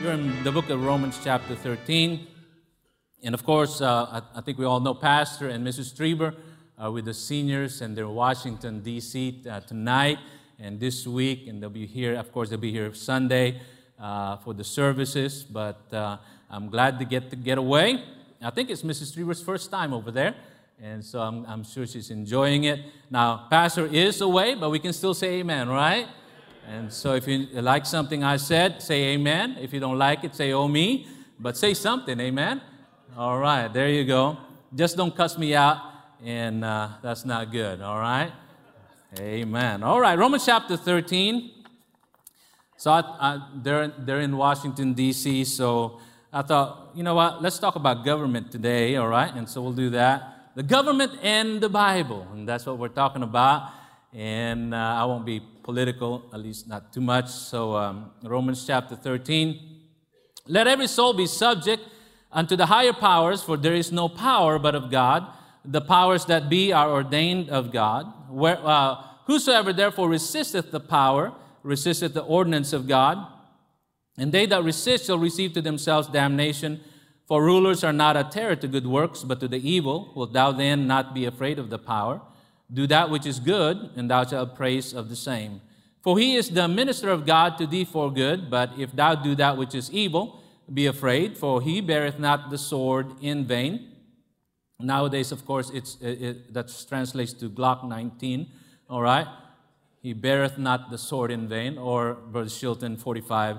You're in the book of Romans, chapter 13. And of course, uh, I, I, think we all know Pastor and Mrs. Trieber are with the seniors, and they're in Washington, D.C. Uh, tonight and this week. And they'll be here, of course, they'll be here Sunday uh, for the services. But uh, I'm glad to get to get away. I think it's Mrs. Trieber's first time over there. And so I'm, I'm sure she's enjoying it. Now, Pastor is away, but we can still say amen, right? And so if you like something I said, say amen. If you don't like it, say oh me. But say something, amen. All right, there you go. Just don't cuss me out, and uh, that's not good, all right? Amen. All right, Romans chapter 13. So I, I, they're, they're in Washington, D.C., so I thought, you know what, let's talk about government today, all right? And so we'll do that. The government and the Bible, and that's what we're talking about. And uh, I won't be political, at least not too much. So, um, Romans chapter 13. Let every soul be subject unto the higher powers, for there is no power but of God. The powers that be are ordained of God. Where, uh, whosoever therefore resisteth the power, resisteth the ordinance of God. And they that resist shall receive to themselves damnation. For rulers are not a terror to good works, but to the evil. Wilt thou then not be afraid of the power? Do that which is good, and thou shalt praise of the same. For he is the minister of God to thee for good, but if thou do that which is evil, be afraid, for he beareth not the sword in vain. Nowadays, of course, it's, it, it, that translates to Glock 19, all right? He beareth not the sword in vain, or Brother Shilton 45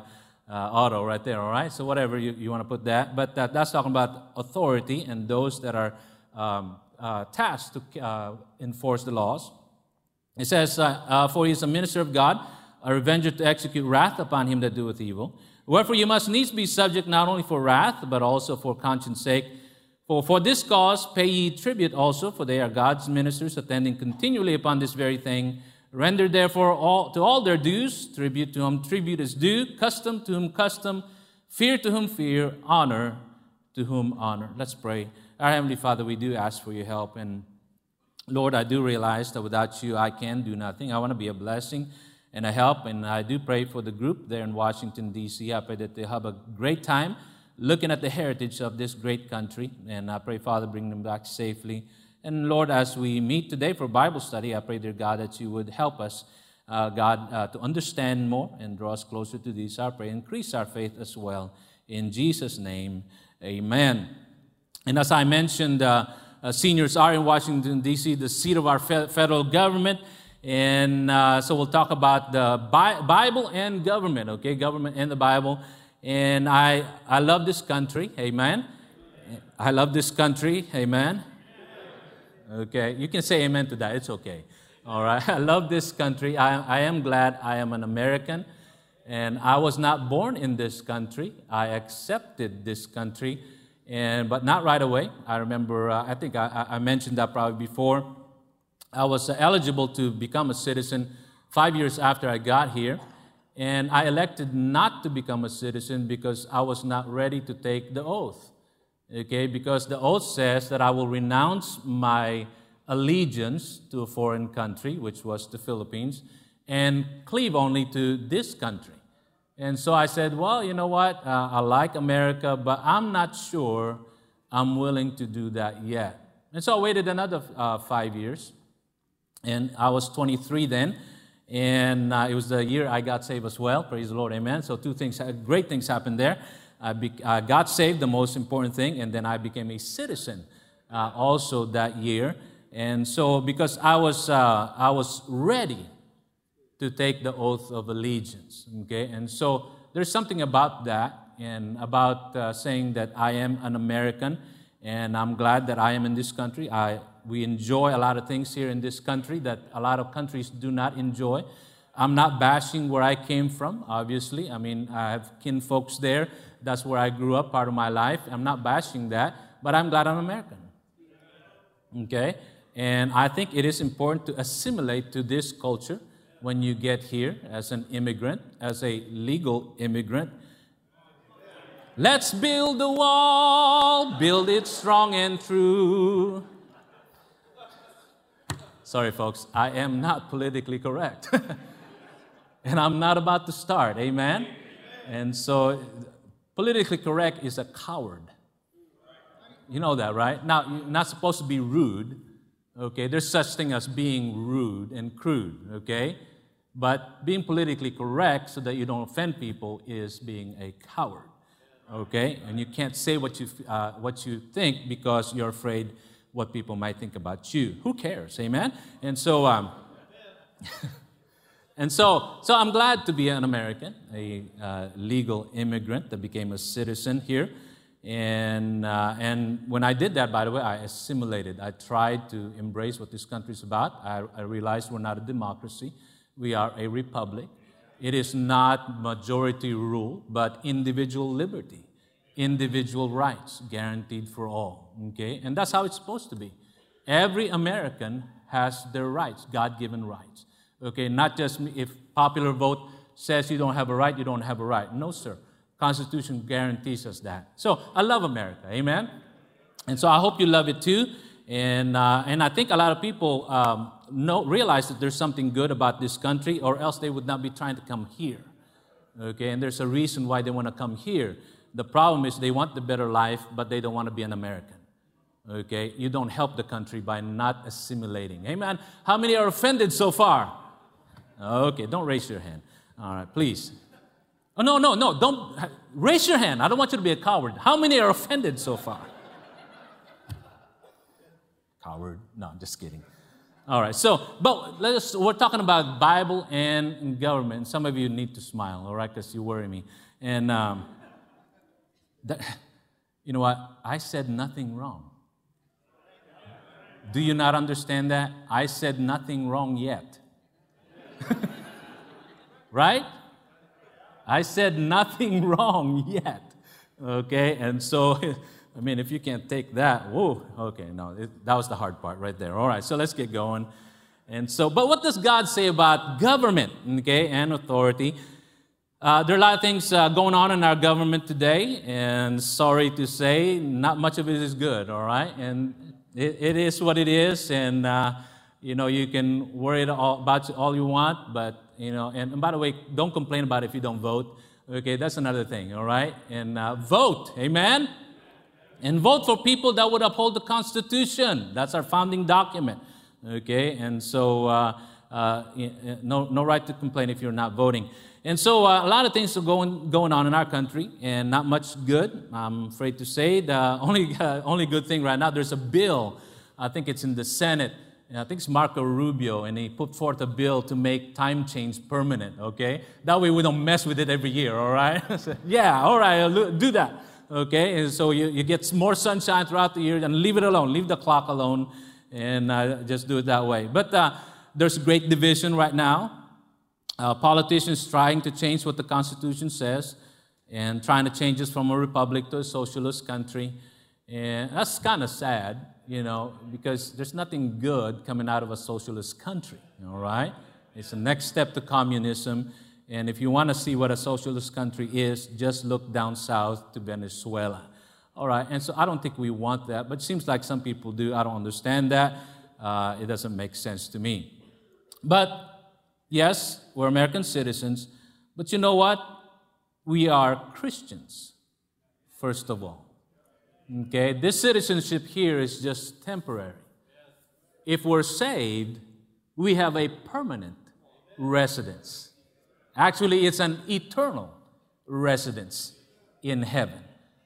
uh, auto right there, all right? So, whatever you, you want to put that. But that, that's talking about authority and those that are um, uh, to uh, enforce the laws. It says, uh, uh, For he is a minister of God, a revenger to execute wrath upon him that doeth evil. Wherefore you must needs be subject not only for wrath, but also for conscience sake. For for this cause pay ye tribute also, for they are God's ministers, attending continually upon this very thing. Render therefore all, to all their dues, tribute to whom tribute is due, custom to whom custom, fear to whom fear, honor to whom honor. Let's pray. Our Heavenly Father, we do ask for your help. And Lord, I do realize that without you, I can do nothing. I want to be a blessing and a help. And I do pray for the group there in Washington, D.C. I pray that they have a great time looking at the heritage of this great country. And I pray, Father, bring them back safely. And Lord, as we meet today for Bible study, I pray, dear God, that you would help us, uh, God, uh, to understand more and draw us closer to these. I pray, increase our faith as well. In Jesus' name, amen. And as I mentioned, uh, uh, seniors are in Washington, D.C., the seat of our fe- federal government. And uh, so we'll talk about the Bi- Bible and government, okay? Government and the Bible. And I, I love this country, amen. I love this country, amen. Okay, you can say amen to that, it's okay. All right, I love this country. I, I am glad I am an American. And I was not born in this country, I accepted this country and, but not right away. I remember, uh, I think I, I, mentioned that probably before. I was uh, eligible to become a citizen five years after I got here. And I elected not to become a citizen because I was not ready to take the oath. Okay, because the oath says that I will renounce my allegiance to a foreign country, which was the Philippines, and cleave only to this country. And so I said, well, you know what? Uh, I like America, but I'm not sure I'm willing to do that yet. And so I waited another uh, five years. And I was 23 then. And uh, it was the year I got saved as well. Praise the Lord. Amen. So, two things, uh, great things happened there. I, be, I got saved, the most important thing. And then I became a citizen uh, also that year. And so, because I was, uh, I was ready to take the oath of allegiance. Okay, and so there's something about that and about uh, saying that I am an American and I'm glad that I am in this country. I, we enjoy a lot of things here in this country that a lot of countries do not enjoy. I'm not bashing where I came from, obviously. I mean, I have kin folks there. That's where I grew up, part of my life. I'm not bashing that, but I'm glad I'm American. Okay? And I think it is important to assimilate to this culture when you get here as an immigrant, as a legal immigrant. Let's build the wall, build it strong and true. Sorry, folks, I am not politically correct. and I'm not about to start, amen? And so, politically correct is a coward. You know that, right? Now, you're not supposed to be rude, okay? There's such thing as being rude and crude, okay? But being politically correct so that you don't offend people is being a coward, okay? And you can't say what you, uh, what you think because you're afraid what people might think about you. Who cares, amen? And so, um, and so, so I'm glad to be an American, a uh, legal immigrant that became a citizen here. And, uh, and when I did that, by the way, I assimilated. I tried to embrace what this country is about. I, I realized we're not a democracy. We are a republic. It is not majority rule, but individual liberty, individual rights guaranteed for all. Okay? And that's how it's supposed to be. Every American has their rights, God given rights. Okay? Not just if popular vote says you don't have a right, you don't have a right. No, sir. Constitution guarantees us that. So I love America. Amen? And so I hope you love it too. And, uh, and I think a lot of people um, know, realize that there's something good about this country, or else they would not be trying to come here. Okay, and there's a reason why they want to come here. The problem is they want the better life, but they don't want to be an American. Okay, you don't help the country by not assimilating. Amen. How many are offended so far? Okay, don't raise your hand. All right, please. Oh, no, no, no, don't raise your hand. I don't want you to be a coward. How many are offended so far? Coward. No, just kidding. All right, so, but let us, we're talking about Bible and government. Some of you need to smile, all right, because you worry me. And, um, that, you know what? I said nothing wrong. Do you not understand that? I said nothing wrong yet. right? I said nothing wrong yet. Okay, and so I mean, if you can't take that, whoa, okay, no, it, that was the hard part right there. All right, so let's get going. And so, but what does God say about government, okay, and authority? Uh, there are a lot of things uh, going on in our government today, and sorry to say, not much of it is good, all right? And it, it is what it is, and, uh, you know, you can worry about all you want, but, you know, and, and, by the way, don't complain about if you don't vote, okay? That's another thing, all right? And uh, vote, amen? And vote for people that would uphold the Constitution. That's our founding document. Okay, and so uh, uh, no, no right to complain if you're not voting. And so uh, a lot of things are going, going on in our country, and not much good. I'm afraid to say the only only good thing right now. There's a bill. I think it's in the Senate. I think it's Marco Rubio, and he put forth a bill to make time change permanent. Okay, that way we don't mess with it every year. All right? yeah, all right, do that okay? And so you, you get more sunshine throughout the year, and leave it alone, leave the clock alone, and uh, just do it that way. But uh, there's great division right now. Uh, politicians trying to change what the Constitution says and trying to change us from a republic to a socialist country. And that's kind of sad, you know, because there's nothing good coming out of a socialist country, all right? It's the next step to communism. And if you want to see what a socialist country is, just look down south to Venezuela. All right, and so I don't think we want that, but it seems like some people do. I don't understand that. Uh, it doesn't make sense to me. But yes, we're American citizens, but you know what? We are Christians, first of all. Okay, this citizenship here is just temporary. If we're saved, we have a permanent residence. Actually, it's an eternal residence in heaven.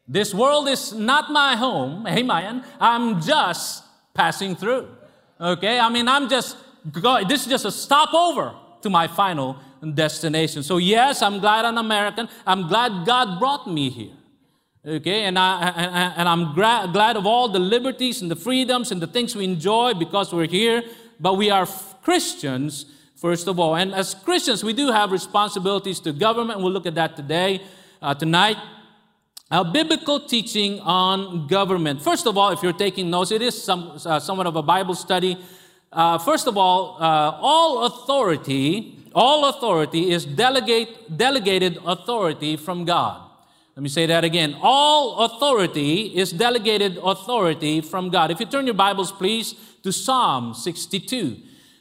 This world is not my home, amen. I'm just passing through. Okay? I mean, I'm just, this is just a stopover to my final destination. So, yes, I'm glad I'm American. I'm glad God brought me here. Okay? And, I, and I'm gra- glad of all the liberties and the freedoms and the things we enjoy because we're here. But we are Christians first of all. And as Christians, we do have responsibilities to government. We'll look at that today, uh, tonight. A biblical teaching on government. First of all, if you're taking notes, it is some, uh, somewhat of a Bible study. Uh, first of all, uh, all authority, all authority is delegate, delegated authority from God. Let me say that again. All authority is delegated authority from God. If you turn your Bibles, please, to Psalm 62.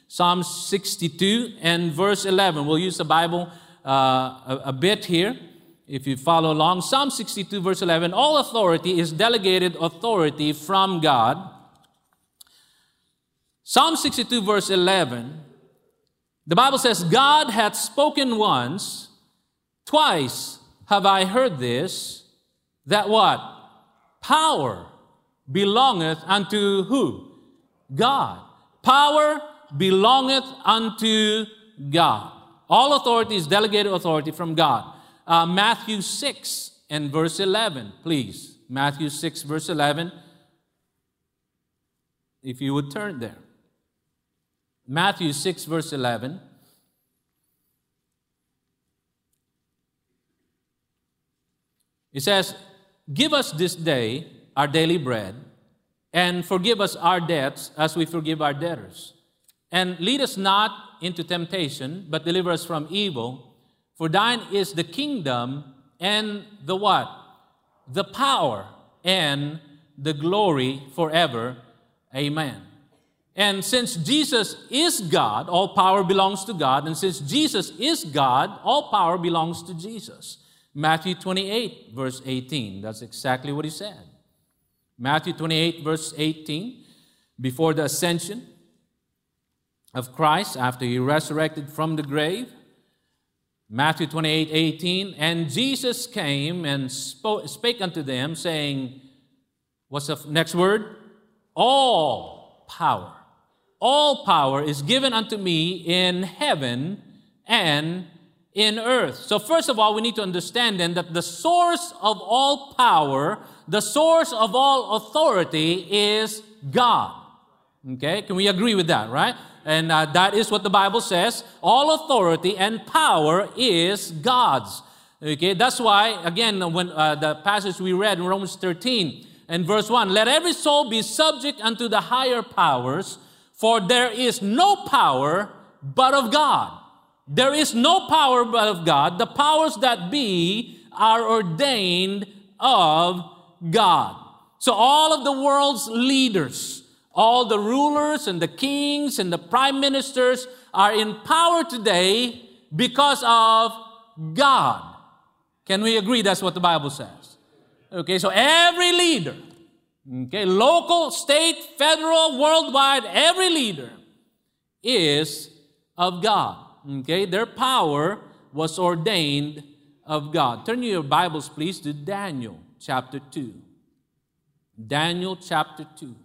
Psalm 62 and verse 11. We'll use the Bible uh, a, a bit here if you follow along. Psalm 62, verse 11 All authority is delegated authority from God. Psalm 62, verse 11, the Bible says, God hath spoken once, twice have I heard this, that what? Power belongeth unto who? God. Power belongeth unto God. All authority is delegated authority from God. Uh, Matthew 6 and verse 11, please. Matthew 6, verse 11. If you would turn there. Matthew 6, verse 11. It says, Give us this day our daily bread, and forgive us our debts as we forgive our debtors. And lead us not into temptation, but deliver us from evil. For thine is the kingdom and the what? The power and the glory forever. Amen. And since Jesus is God, all power belongs to God. And since Jesus is God, all power belongs to Jesus. Matthew 28, verse 18. That's exactly what he said. Matthew 28, verse 18. Before the ascension of Christ, after he resurrected from the grave, Matthew 28 18. And Jesus came and spoke, spake unto them, saying, What's the next word? All power. All power is given unto me in heaven and in earth. So, first of all, we need to understand then that the source of all power, the source of all authority is God. Okay, can we agree with that, right? And uh, that is what the Bible says. All authority and power is God's. Okay, that's why, again, when uh, the passage we read in Romans 13 and verse 1 let every soul be subject unto the higher powers, for there is no power but of God. There is no power but of God. The powers that be are ordained of God. So all of the world's leaders, all the rulers and the kings and the prime ministers are in power today because of God. Can we agree that's what the Bible says? Okay, so every leader, okay, local, state, federal, worldwide, every leader is of God. Okay, their power was ordained of God. Turn your Bibles, please, to Daniel chapter 2. Daniel chapter 2.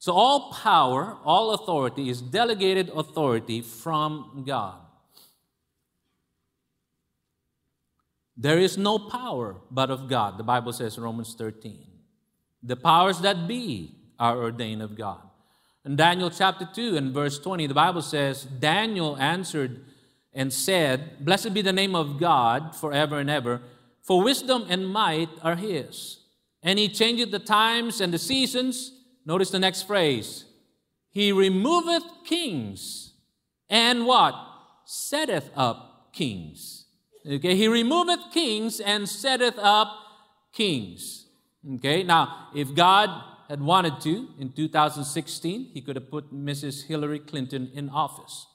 So, all power, all authority is delegated authority from God. There is no power but of God, the Bible says in Romans 13. The powers that be are ordained of God. In Daniel chapter 2 and verse 20, the Bible says, Daniel answered and said, Blessed be the name of God forever and ever, for wisdom and might are his. And he changeth the times and the seasons Notice the next phrase. He removeth kings and what? Setteth up kings. Okay, he removeth kings and setteth up kings. Okay, now if God had wanted to, in 2016, he could have put Mrs. Hillary Clinton in office.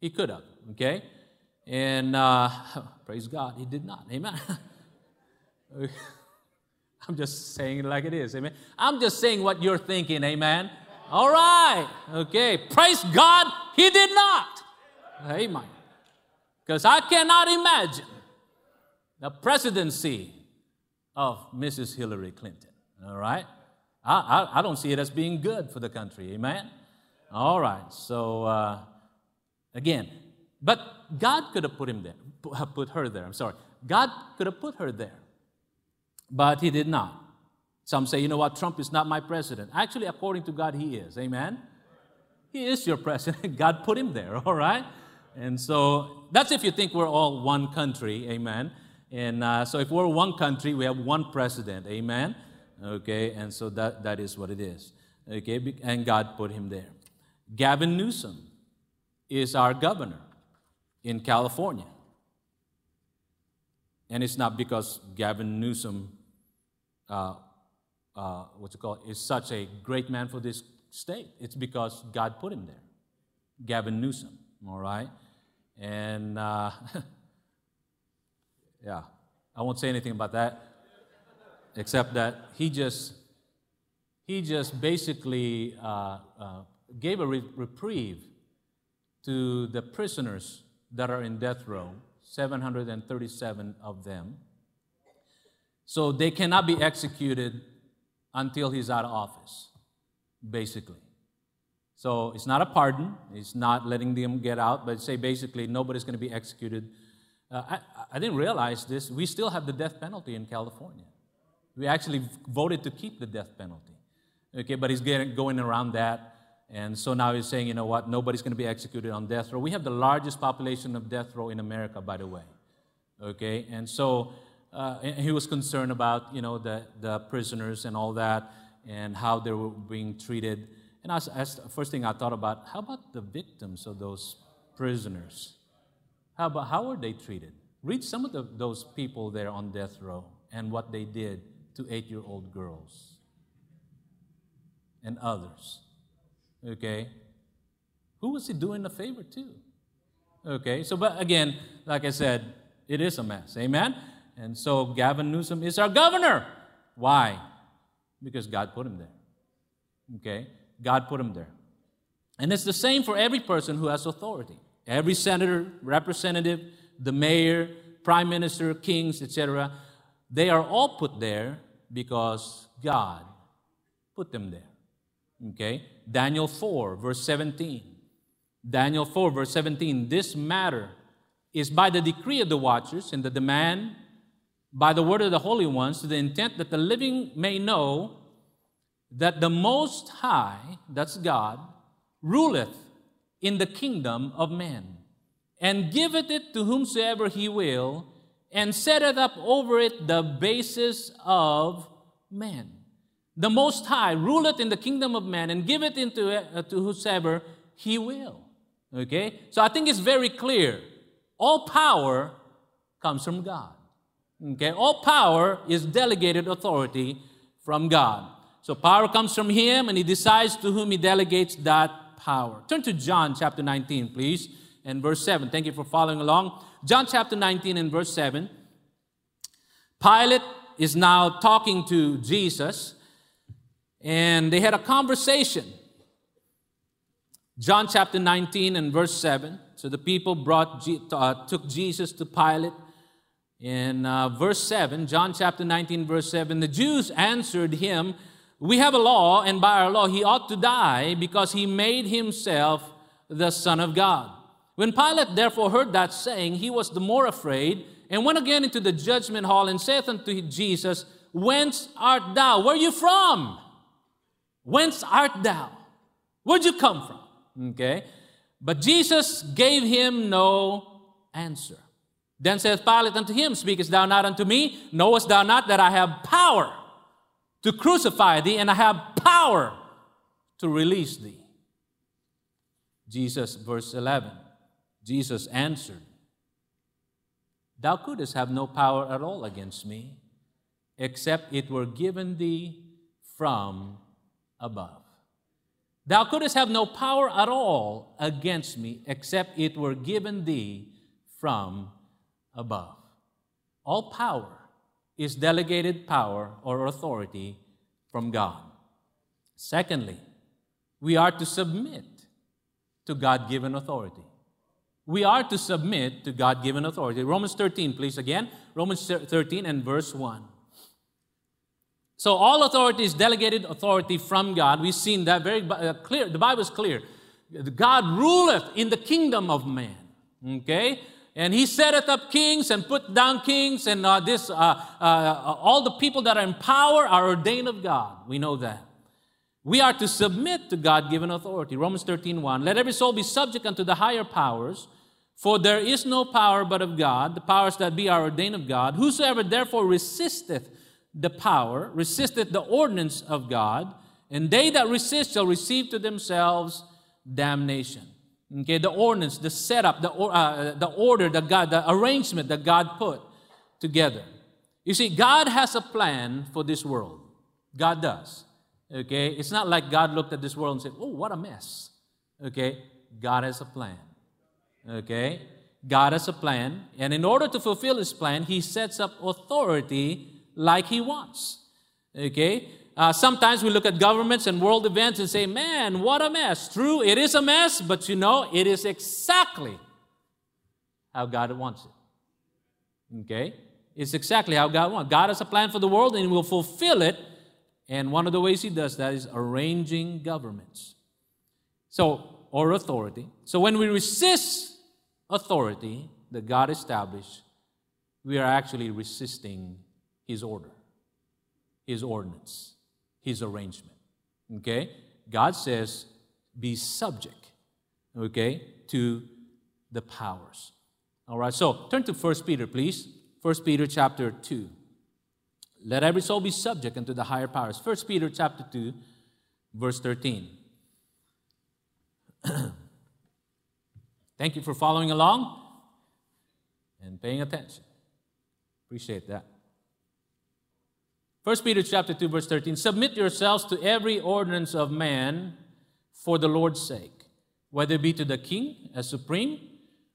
He could have, okay? And uh, praise God, he did not. Amen. I'm just saying it like it is. Amen. I'm just saying what you're thinking. Amen. All right. Okay. Praise God. He did not. Amen. Because I cannot imagine the presidency of Mrs. Hillary Clinton. All right. I, I, I don't see it as being good for the country. Amen. All right. So, uh, again, but God could have put him there, put her there. I'm sorry. God could have put her there but he did not. Some say, you know what, Trump is not my president. Actually, according to God, he is. Amen? He is your president. God put him there, all right? And so that's if you think we're all one country, amen. And uh, so if we're one country, we have one president, amen. Okay, and so that, that is what it is. Okay, and God put him there. Gavin Newsom is our governor in California. And it's not because Gavin Newsom, uh, uh, what's it called, is such a great man for this state. It's because God put him there. Gavin Newsom, all right? And uh, yeah, I won't say anything about that, except that he just he just basically uh, uh, gave a re- reprieve to the prisoners that are in death row, 737 of them. So they cannot be executed until he's out of office, basically. So it's not a pardon, it's not letting them get out, but say basically nobody's going to be executed. Uh, I, I didn't realize this. We still have the death penalty in California. We actually voted to keep the death penalty. Okay, but he's getting, going around that. And so now he's saying, you know what, nobody's going to be executed on death row. We have the largest population of death row in America, by the way. Okay, and so uh, he was concerned about, you know, the, the prisoners and all that and how they were being treated. And I was, first thing I thought about, how about the victims of those prisoners? How about how were they treated? Read some of the, those people there on death row and what they did to eight-year-old girls and others. Okay? Who was he doing a favor to? Okay, so but again, like I said, it is a mess. Amen? And so Gavin Newsom is our governor. Why? Because God put him there. Okay? God put him there. And it's the same for every person who has authority. Every senator, representative, the mayor, prime minister, kings, etc. They are all put there because God put them there. Okay? Daniel 4, verse 17. Daniel 4, verse 17. This matter is by the decree of the watchers and the demand by the word of the holy ones to the intent that the living may know that the Most High, that's God, ruleth in the kingdom of men, and giveth it to whomsoever he will, and setteth up over it the basis of men. The Most High ruleth in the kingdom of man and giveth into uh, to whosoever he will. Okay? So I think it's very clear. All power comes from God. Okay? All power is delegated authority from God. So power comes from him and he decides to whom he delegates that power. Turn to John chapter 19, please, and verse 7. Thank you for following along. John chapter 19 and verse 7. Pilate is now talking to Jesus, and they had a conversation. John chapter 19 and verse 7. So the people brought, uh, took Jesus to Pilate. In uh, verse 7, John chapter 19, verse 7, the Jews answered him, We have a law, and by our law he ought to die because he made himself the Son of God. When Pilate therefore heard that saying, he was the more afraid and went again into the judgment hall and saith unto Jesus, Whence art thou? Where are you from? Whence art thou? Where'd you come from? Okay. But Jesus gave him no answer. Then saith Pilate unto him, Speakest thou not unto me? Knowest thou not that I have power to crucify thee, and I have power to release thee? Jesus, verse 11, Jesus answered, Thou couldst have no power at all against me, except it were given thee from above. Thou couldst have no power at all against me, except it were given thee from above. All power is delegated power or authority from God. Secondly, we are to submit to God given authority we are to submit to God given authority. Romans 13, please, again. Romans 13 and verse 1. So, all authority is delegated authority from God. We've seen that very uh, clear. The Bible is clear. God ruleth in the kingdom of man. Okay? And he setteth up kings and put down kings, and uh, this, uh, uh all the people that are in power are ordained of God. We know that. We are to submit to God given authority. Romans 13 1. Let every soul be subject unto the higher powers, for there is no power but of God. The powers that be are ordained of God. Whosoever therefore resisteth the power, resisteth the ordinance of God, and they that resist shall receive to themselves damnation. Okay, the ordinance, the setup, the, uh, the order God, the arrangement that God put together. You see, God has a plan for this world. God does. Okay? It's not like God looked at this world and said, oh, what a mess. Okay? God has a plan. Okay? God has a plan. And in order to fulfill his plan, he sets up authority like he wants. Okay? Uh, sometimes we look at governments and world events and say, man, what a mess. True, it is a mess, but you know, it is exactly how God wants it. Okay? It's exactly how God wants. God has a plan for the world and He will fulfill it. And one of the ways He does that is arranging governments. So, or authority. So when we resist authority that God established, we are actually resisting His order, His ordinance, His arrangement. Okay? God says, be subject, okay, to the powers. All right, so turn to First Peter, please. 1 Peter chapter 2. Let every soul be subject unto the higher powers. 1 Peter chapter 2, verse 13. Thank you for following along and paying attention. Appreciate that. 1 Peter chapter 2 verse 13 Submit yourselves to every ordinance of man for the Lord's sake, whether it be to the king as supreme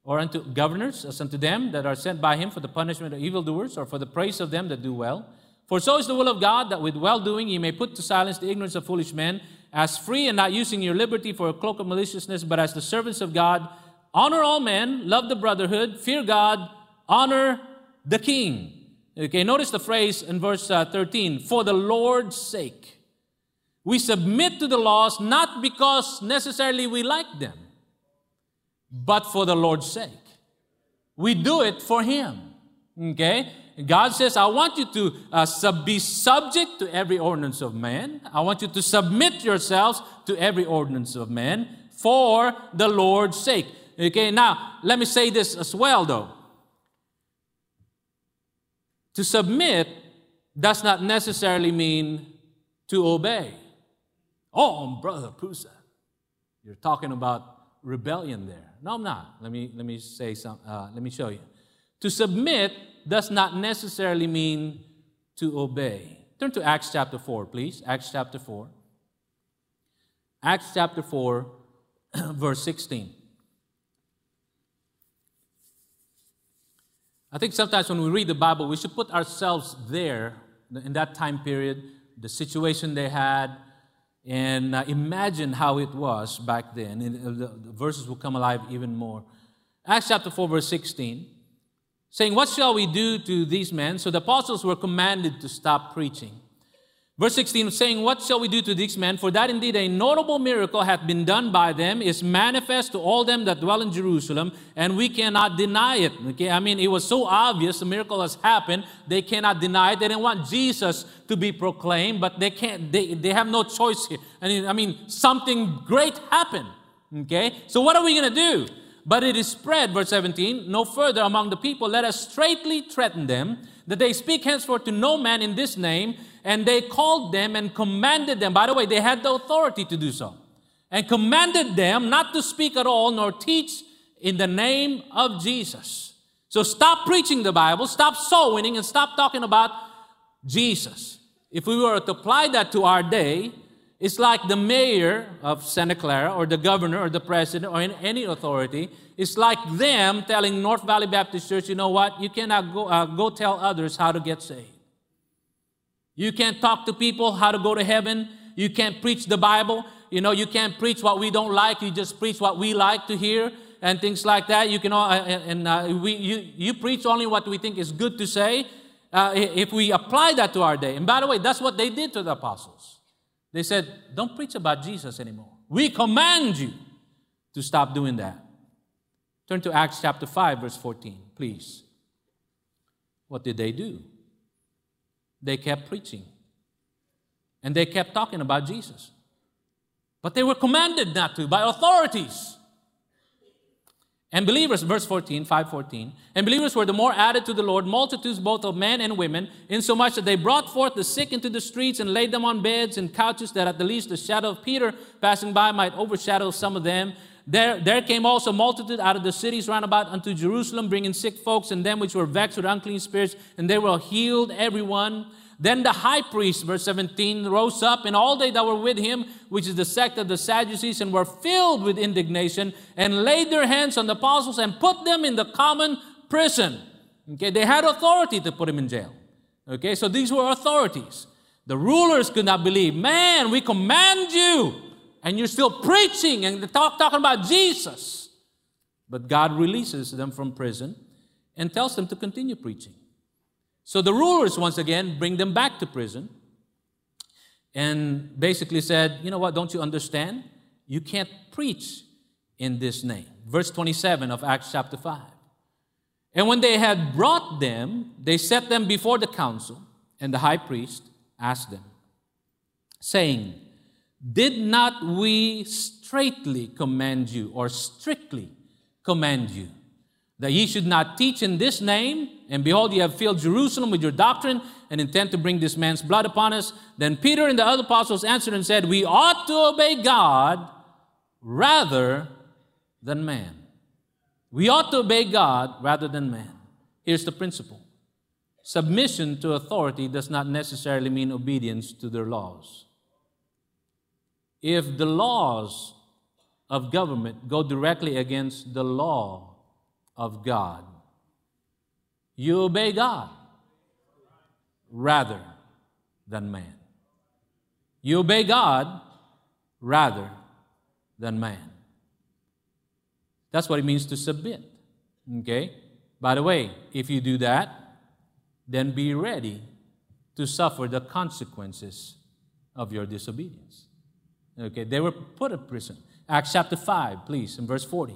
or unto governors, as unto them that are sent by him for the punishment of evildoers, or for the praise of them that do well. For so is the will of God, that with well doing ye may put to silence the ignorance of foolish men, as free and not using your liberty for a cloak of maliciousness, but as the servants of God. Honor all men, love the brotherhood, fear God, honor the king. Okay, notice the phrase in verse uh, 13 for the Lord's sake. We submit to the laws not because necessarily we like them but for the Lord's sake. We do it for Him. Okay? God says, I want you to uh, sub- be subject to every ordinance of man. I want you to submit yourselves to every ordinance of man for the Lord's sake. Okay, now let me say this as well, though. To submit does not necessarily mean to obey. Oh, Brother Pusa, you're talking about rebellion there. No, I'm not. Let me, let me say some, uh, let me show you. To submit does not necessarily mean to obey. Turn to Acts chapter 4, please. Acts chapter 4. Acts chapter 4, verse 16. I think sometimes when we read the Bible, we should put ourselves there in that time period, the situation they had, and uh, imagine how it was back then. And the, the verses will come alive even more. Acts chapter 4, verse 16, saying, What shall we do to these men? So the apostles were commanded to stop preaching. Verse 16 saying, What shall we do to these men? For that indeed a notable miracle hath been done by them, is manifest to all them that dwell in Jerusalem, and we cannot deny it. Okay, I mean, it was so obvious the miracle has happened, they cannot deny it. They didn't want Jesus to be proclaimed, but they can't, they, they have no choice here. And I mean, something great happened. Okay, so what are we gonna do? But it is spread, verse 17, no further among the people. Let us straightly threaten them that they speak henceforth to no man in this name and they called them and commanded them. By the way, they had the authority to do so. And commanded them not to speak at all nor teach in the name of Jesus. So stop preaching the Bible, stop soul winning, and stop talking about Jesus. If we were to apply that to our day, it's like the mayor of Santa Clara or the governor or the president or any authority. It's like them telling North Valley Baptist Church, you know what? You cannot go, uh, go tell others how to get saved. You can't talk to people how to go to heaven. You can't preach the Bible. You know, you can't preach what we don't like. You just preach what we like to hear and things like that. You can, uh, and uh, we, you, you preach only what we think is good to say. Uh, if we apply that to our day, and by the way, that's what they did to the apostles. They said, "Don't preach about Jesus anymore. We command you to stop doing that." Turn to Acts chapter five, verse fourteen, please. What did they do? They kept preaching. And they kept talking about Jesus. But they were commanded not to by authorities. And believers, verse 14, 514, and believers were the more added to the Lord, multitudes both of men and women, insomuch that they brought forth the sick into the streets and laid them on beds and couches, that at the least the shadow of Peter passing by might overshadow some of them. There, there came also multitude out of the cities round about unto Jerusalem, bringing sick folks and them which were vexed with unclean spirits, and they were healed, everyone. Then the high priest, verse 17, rose up, and all they that were with him, which is the sect of the Sadducees, and were filled with indignation, and laid their hands on the apostles and put them in the common prison. Okay, they had authority to put him in jail. Okay, so these were authorities. The rulers could not believe, man, we command you, and you're still preaching and talk, talking about Jesus. But God releases them from prison and tells them to continue preaching. So the rulers, once again, bring them back to prison and basically said, You know what, don't you understand? You can't preach in this name. Verse 27 of Acts chapter 5. And when they had brought them, they set them before the council, and the high priest asked them, saying, Did not we straitly command you, or strictly command you, that ye should not teach in this name? And behold, ye have filled Jerusalem with your doctrine and intend to bring this man's blood upon us. Then Peter and the other apostles answered and said, We ought to obey God rather than man. We ought to obey God rather than man. Here's the principle submission to authority does not necessarily mean obedience to their laws. If the laws of government go directly against the law of God, you obey God rather than man. You obey God rather than man. That's what it means to submit. Okay? By the way, if you do that, then be ready to suffer the consequences of your disobedience. Okay, they were put in prison. Acts chapter 5, please, in verse 40.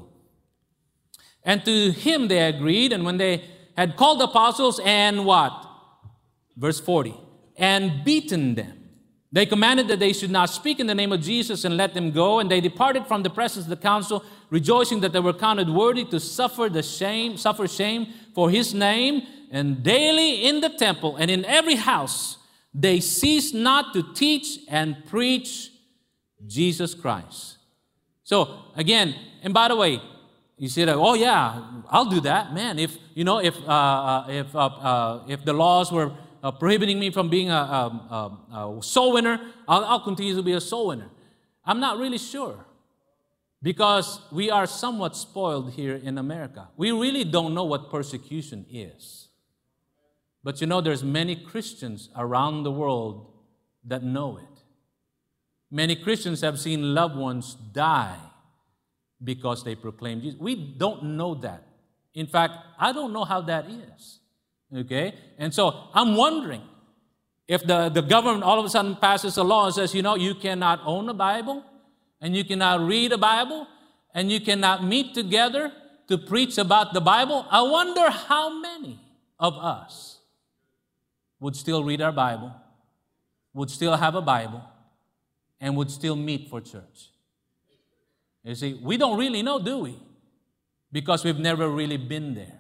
And to him they agreed, and when they had called the apostles and what? Verse 40. And beaten them. They commanded that they should not speak in the name of Jesus and let them go. And they departed from the presence of the council, rejoicing that they were counted worthy to suffer the shame, suffer shame for his name. And daily in the temple and in every house, they ceased not to teach and preach Jesus Christ. So again, and by the way, you say that, oh yeah, I'll do that, man. If you know, if uh, uh if uh, uh, if the laws were uh, prohibiting me from being a, a, a soul winner, I'll, I'll continue to be a soul winner. I'm not really sure because we are somewhat spoiled here in America. We really don't know what persecution is. But you know, there's many Christians around the world that know it. Many Christians have seen loved ones die because they proclaim Jesus. We don't know that. In fact, I don't know how that is. Okay? And so I'm wondering if the, the government all of a sudden passes a law and says, you know, you cannot own a Bible, and you cannot read a Bible, and you cannot meet together to preach about the Bible. I wonder how many of us would still read our Bible, would still have a Bible, and would still meet for church. You see, we don't really know, do we? Because we've never really been there.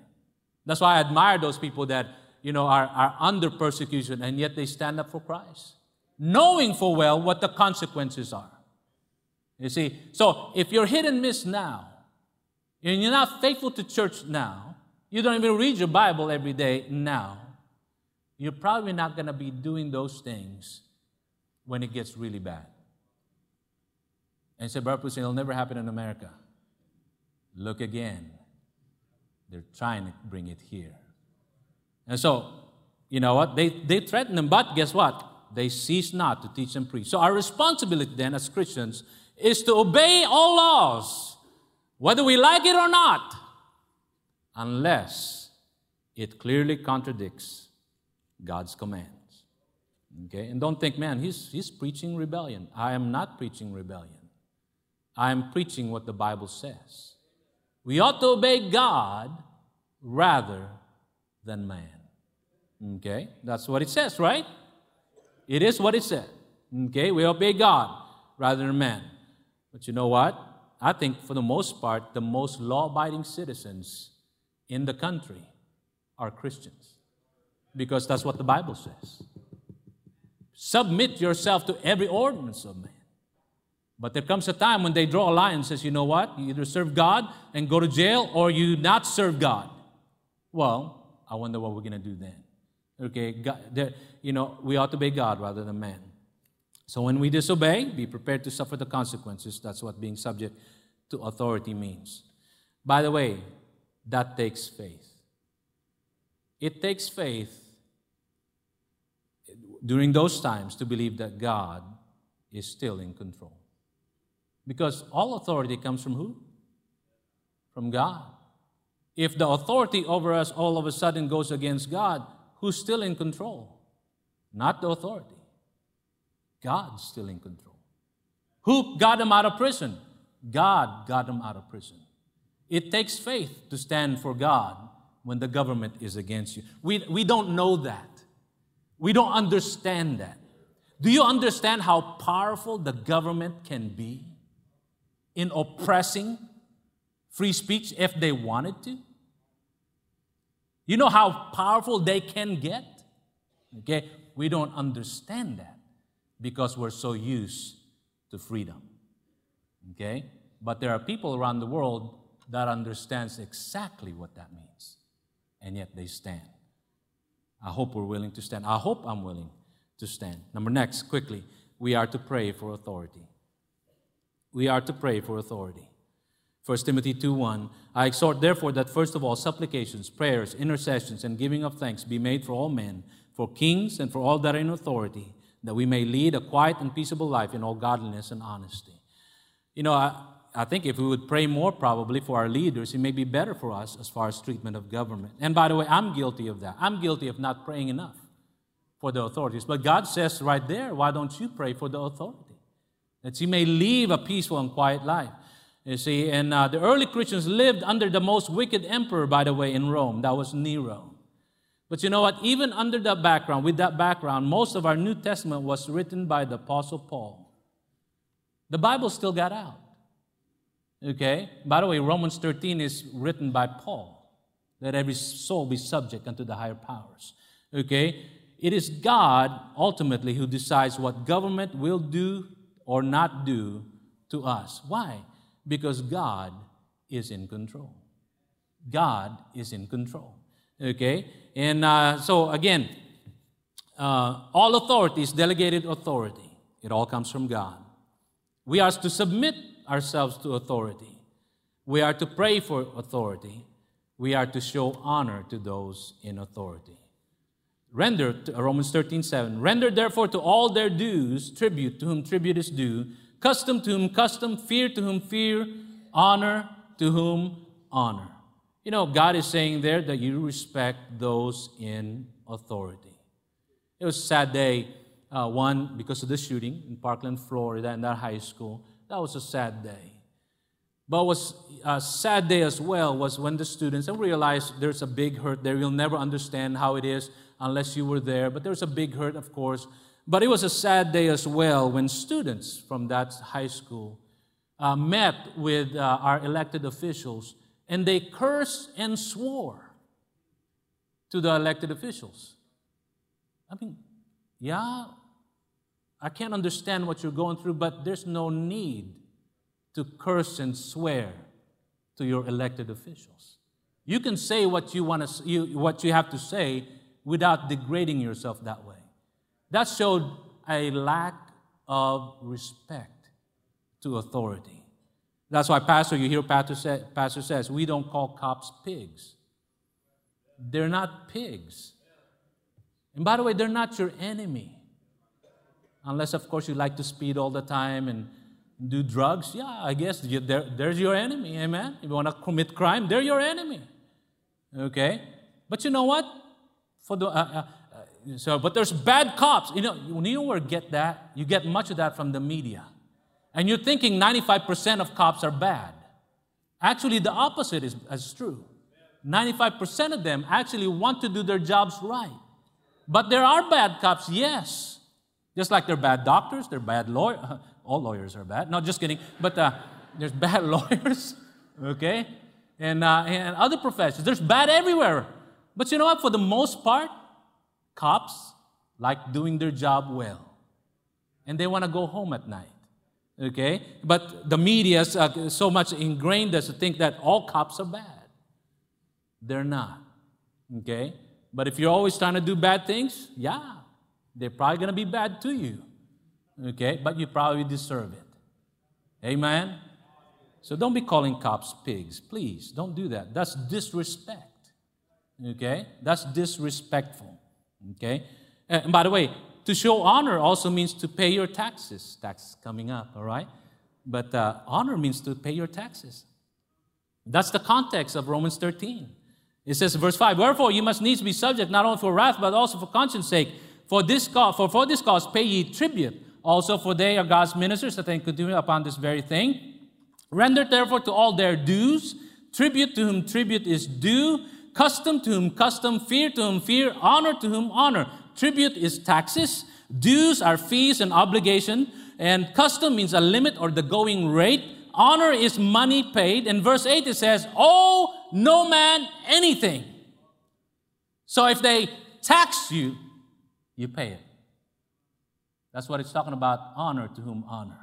That's why I admire those people that, you know, are, are under persecution and yet they stand up for Christ, knowing full well what the consequences are. You see, so if you're hit and miss now, and you're not faithful to church now, you don't even read your Bible every day now, you're probably not going to be doing those things when it gets really bad. And he said, Brother it'll never happen in America. Look again. They're trying to bring it here. And so, you know what? They, they threaten them, but guess what? They cease not to teach and preach. So, our responsibility then as Christians is to obey all laws, whether we like it or not, unless it clearly contradicts God's commands. Okay? And don't think, man, he's, he's preaching rebellion. I am not preaching rebellion. I am preaching what the Bible says. We ought to obey God rather than man. Okay? That's what it says, right? It is what it said. Okay? We obey God rather than man. But you know what? I think for the most part, the most law abiding citizens in the country are Christians because that's what the Bible says. Submit yourself to every ordinance of man. But there comes a time when they draw a line and says, you know what? You either serve God and go to jail or you not serve God. Well, I wonder what we're going to do then. Okay, God, you know, we ought to obey God rather than man. So when we disobey, be prepared to suffer the consequences. That's what being subject to authority means. By the way, that takes faith. It takes faith during those times to believe that God is still in control. Because all authority comes from who? From God. If the authority over us all of a sudden goes against God, who's still in control? Not the authority. God's still in control. Who got him out of prison? God got him out of prison. It takes faith to stand for God when the government is against you. We, we don't know that. We don't understand that. Do you understand how powerful the government can be in oppressing free speech if they wanted to? You know how powerful they can get? Okay, we don't understand that because we're so used to freedom. Okay? But there are people around the world that understands exactly what that means. And yet they stand. I hope we're willing to stand. I hope I'm willing to stand. Number next, quickly, we are to pray for authority. We are to pray for authority. 1 Timothy 2:1 I exhort, therefore, that first of all, supplications, prayers, intercessions, and giving of thanks be made for all men, for kings, and for all that are in authority that we may lead a quiet and peaceable life in all godliness and honesty. You know, I, I think if we would pray more probably for our leaders, it may be better for us as far as treatment of government. And by the way, I'm guilty of that. I'm guilty of not praying enough for the authorities. But God says right there, why don't you pray for the authority? That you may live a peaceful and quiet life. You see, and uh, the early Christians lived under the most wicked emperor, by the way, in Rome. That was Nero. But you know what? Even under that background, with that background, most of our New Testament was written by the Apostle Paul. The Bible still got out. Okay? By the way, Romans 13 is written by Paul. Let every soul be subject unto the higher powers. Okay? It is God ultimately who decides what government will do or not do to us. Why? Because God is in control. God is in control. Okay? And uh, so, again, uh, all authority is delegated authority. It all comes from God. We are to submit ourselves to authority. We are to pray for authority. We are to show honor to those in authority. Render, Romans 13, 7. Render therefore to all their dues tribute to whom tribute is due, custom to whom custom, fear to whom fear, honor to whom honor. You know, God is saying there that you respect those in authority. It was a sad day, uh, one, because of the shooting in Parkland, Florida, in that high school. That was a sad day. But was a sad day as well was when the students realized there's a big hurt there. You'll never understand how it is unless you were there. But there was a big hurt, of course. But it was a sad day as well when students from that high school uh, met with uh, our elected officials and they cursed and swore to the elected officials. I mean, yeah, I can't understand what you're going through, but there's no need to curse and swear to your elected officials. You can say what you want to, you, what you have to say without degrading yourself that way. That showed a lack of respect to authority. That's why, Pastor, you hear Pastor, say, Pastor says, we don't call cops pigs. They're not pigs. And by the way, they're not your enemy. Unless, of course, you like to speed all the time and do drugs. Yeah, I guess there's your enemy. Amen. If you want to commit crime, they're your enemy. Okay? But you know what? For the, uh, uh, uh so, but there's bad cops. You know, when you get that? You get much of that from the media. And you're thinking 95% of cops are bad. Actually, the opposite is, is true. 95% of them actually want to do their jobs right. But there are bad cops, yes. Just like they're bad doctors, they're bad lawyers, all lawyers are bad. No, just kidding. But uh, there's bad lawyers, okay? And, uh, and other professions. There's bad everywhere. But you know what? For the most part, cops like doing their job well. And they want to go home at night. Okay? But the media is uh, so much ingrained us to think that all cops are bad. They're not. Okay? But if you're always trying to do bad things, yeah, they're probably going to be bad to you. Okay? But you probably deserve it. Amen? So don't be calling cops pigs. Please, don't do that. That's disrespect. Okay? That's disrespectful. Okay? And by the way, to show honor also means to pay your taxes. Tax coming up, all right? But uh, honor means to pay your taxes. That's the context of Romans 13. It says, verse 5, Wherefore you must needs be subject not only for wrath, but also for conscience sake. For this cause, for, for this cause pay ye tribute. Also, for they are God's ministers, that they continue upon this very thing. Render therefore to all their dues, tribute to whom tribute is due, custom to whom custom, fear to whom fear, honor to whom honor. Tribute is taxes, dues are fees and obligation, and custom means a limit or the going rate. Honor is money paid. In verse 8 it says, Owe no man anything. So if they tax you, you pay it. That's what it's talking about honor to whom honor.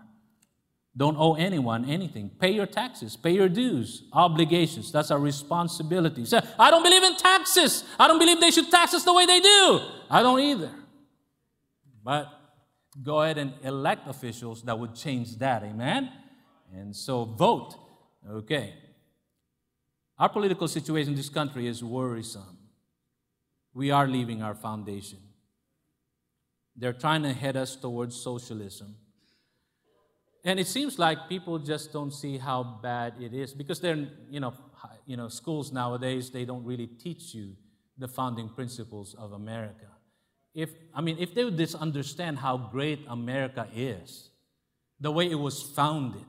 Don't owe anyone anything. Pay your taxes, pay your dues, obligations. That's our responsibility. So, I don't believe in taxes. I don't believe they should tax us the way they do. I don't either. But go ahead and elect officials that would change that. Amen? And so vote. Okay. Our political situation in this country is worrisome. We are leaving our foundation. They're trying to head us towards socialism. And it seems like people just don't see how bad it is because they're, you know, you know, schools nowadays, they don't really teach you the founding principles of America. If, I mean, if they would just understand how great America is, the way it was founded,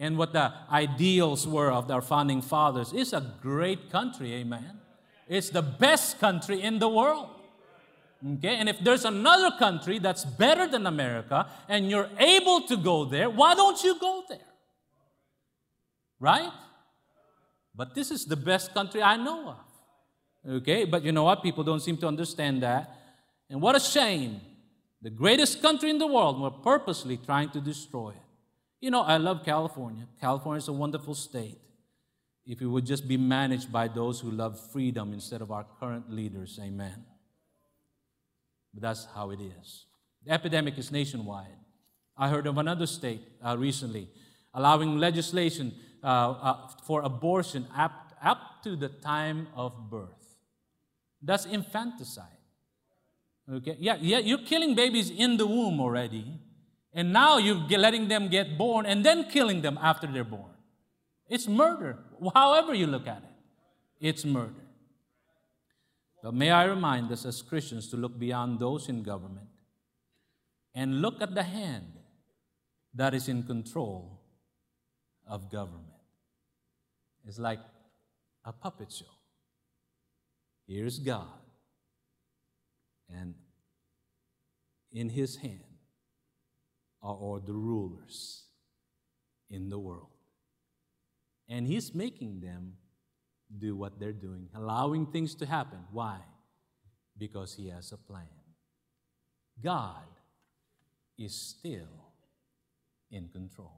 and what the ideals were of our founding fathers, it's a great country, amen. It's the best country in the world. Okay, and if there's another country that's better than America and you're able to go there, why don't you go there? Right? But this is the best country I know of. Okay, but you know what? People don't seem to understand that. And what a shame. The greatest country in the world, we're purposely trying to destroy it. You know, I love California. California is a wonderful state. If it would just be managed by those who love freedom instead of our current leaders, amen. But that's how it is. The epidemic is nationwide. I heard of another state uh, recently allowing legislation uh, uh, for abortion up, up to the time of birth. That's infanticide. Okay? Yeah, yeah, you're killing babies in the womb already, and now you're letting them get born and then killing them after they're born. It's murder, however you look at it. It's murder. May I remind us as Christians to look beyond those in government and look at the hand that is in control of government. It's like a puppet show. Here's God, and in his hand are all the rulers in the world. And he's making them do what they're doing, allowing things to happen. Why? Because He has a plan. God is still in control.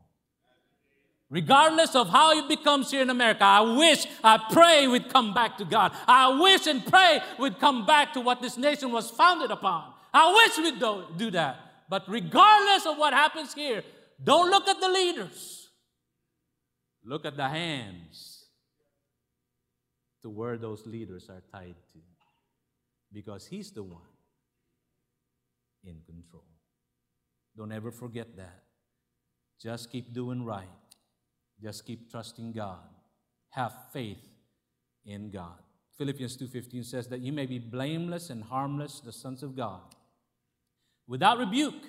Regardless of how it becomes here in America, I wish, I pray we'd come back to God. I wish and pray we'd come back to what this nation was founded upon. I wish we'd do, do that. But regardless of what happens here, don't look at the leaders. Look at the hands to where those leaders are tied to because He's the one in control. Don't ever forget that. Just keep doing right. Just keep trusting God. Have faith in God. Philippians 2:15 says that you may be blameless and harmless, the sons of God, without rebuke,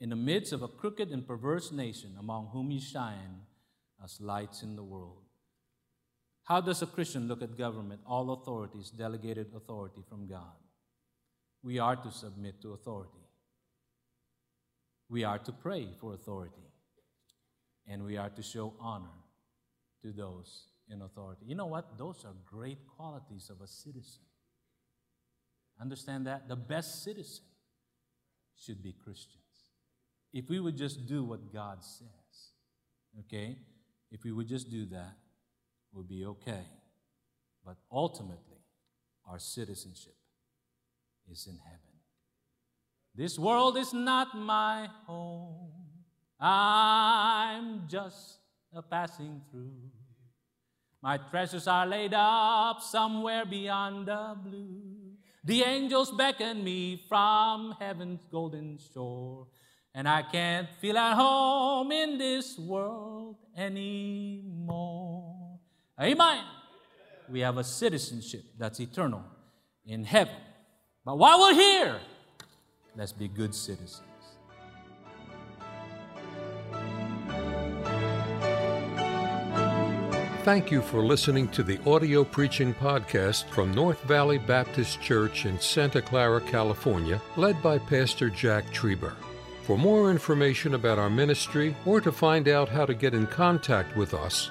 in the midst of a crooked and perverse nation, among whom you shine as lights in the world. How does a Christian look at government? All authority is delegated authority from God. We are to submit to authority. We are to pray for authority. and we are to show honor to those in authority. You know what? Those are great qualities of a citizen. Understand that? The best citizen should be Christians. If we would just do what God says, okay? If we would just do that, we'll be okay. But ultimately, our citizenship is in heaven. This world is not my home. I'm just a passing through. My treasures are laid up somewhere beyond the blue. The angels beckon me from heaven's golden shore, and I can't feel at home in this world anymore. Amen. We have a citizenship that's eternal in heaven. But while we're here, let's be good citizens. Thank you for listening to the audio preaching podcast from North Valley Baptist Church in Santa Clara, California, led by Pastor Jack Trieber. For more information about our ministry or to find out how to get in contact with us,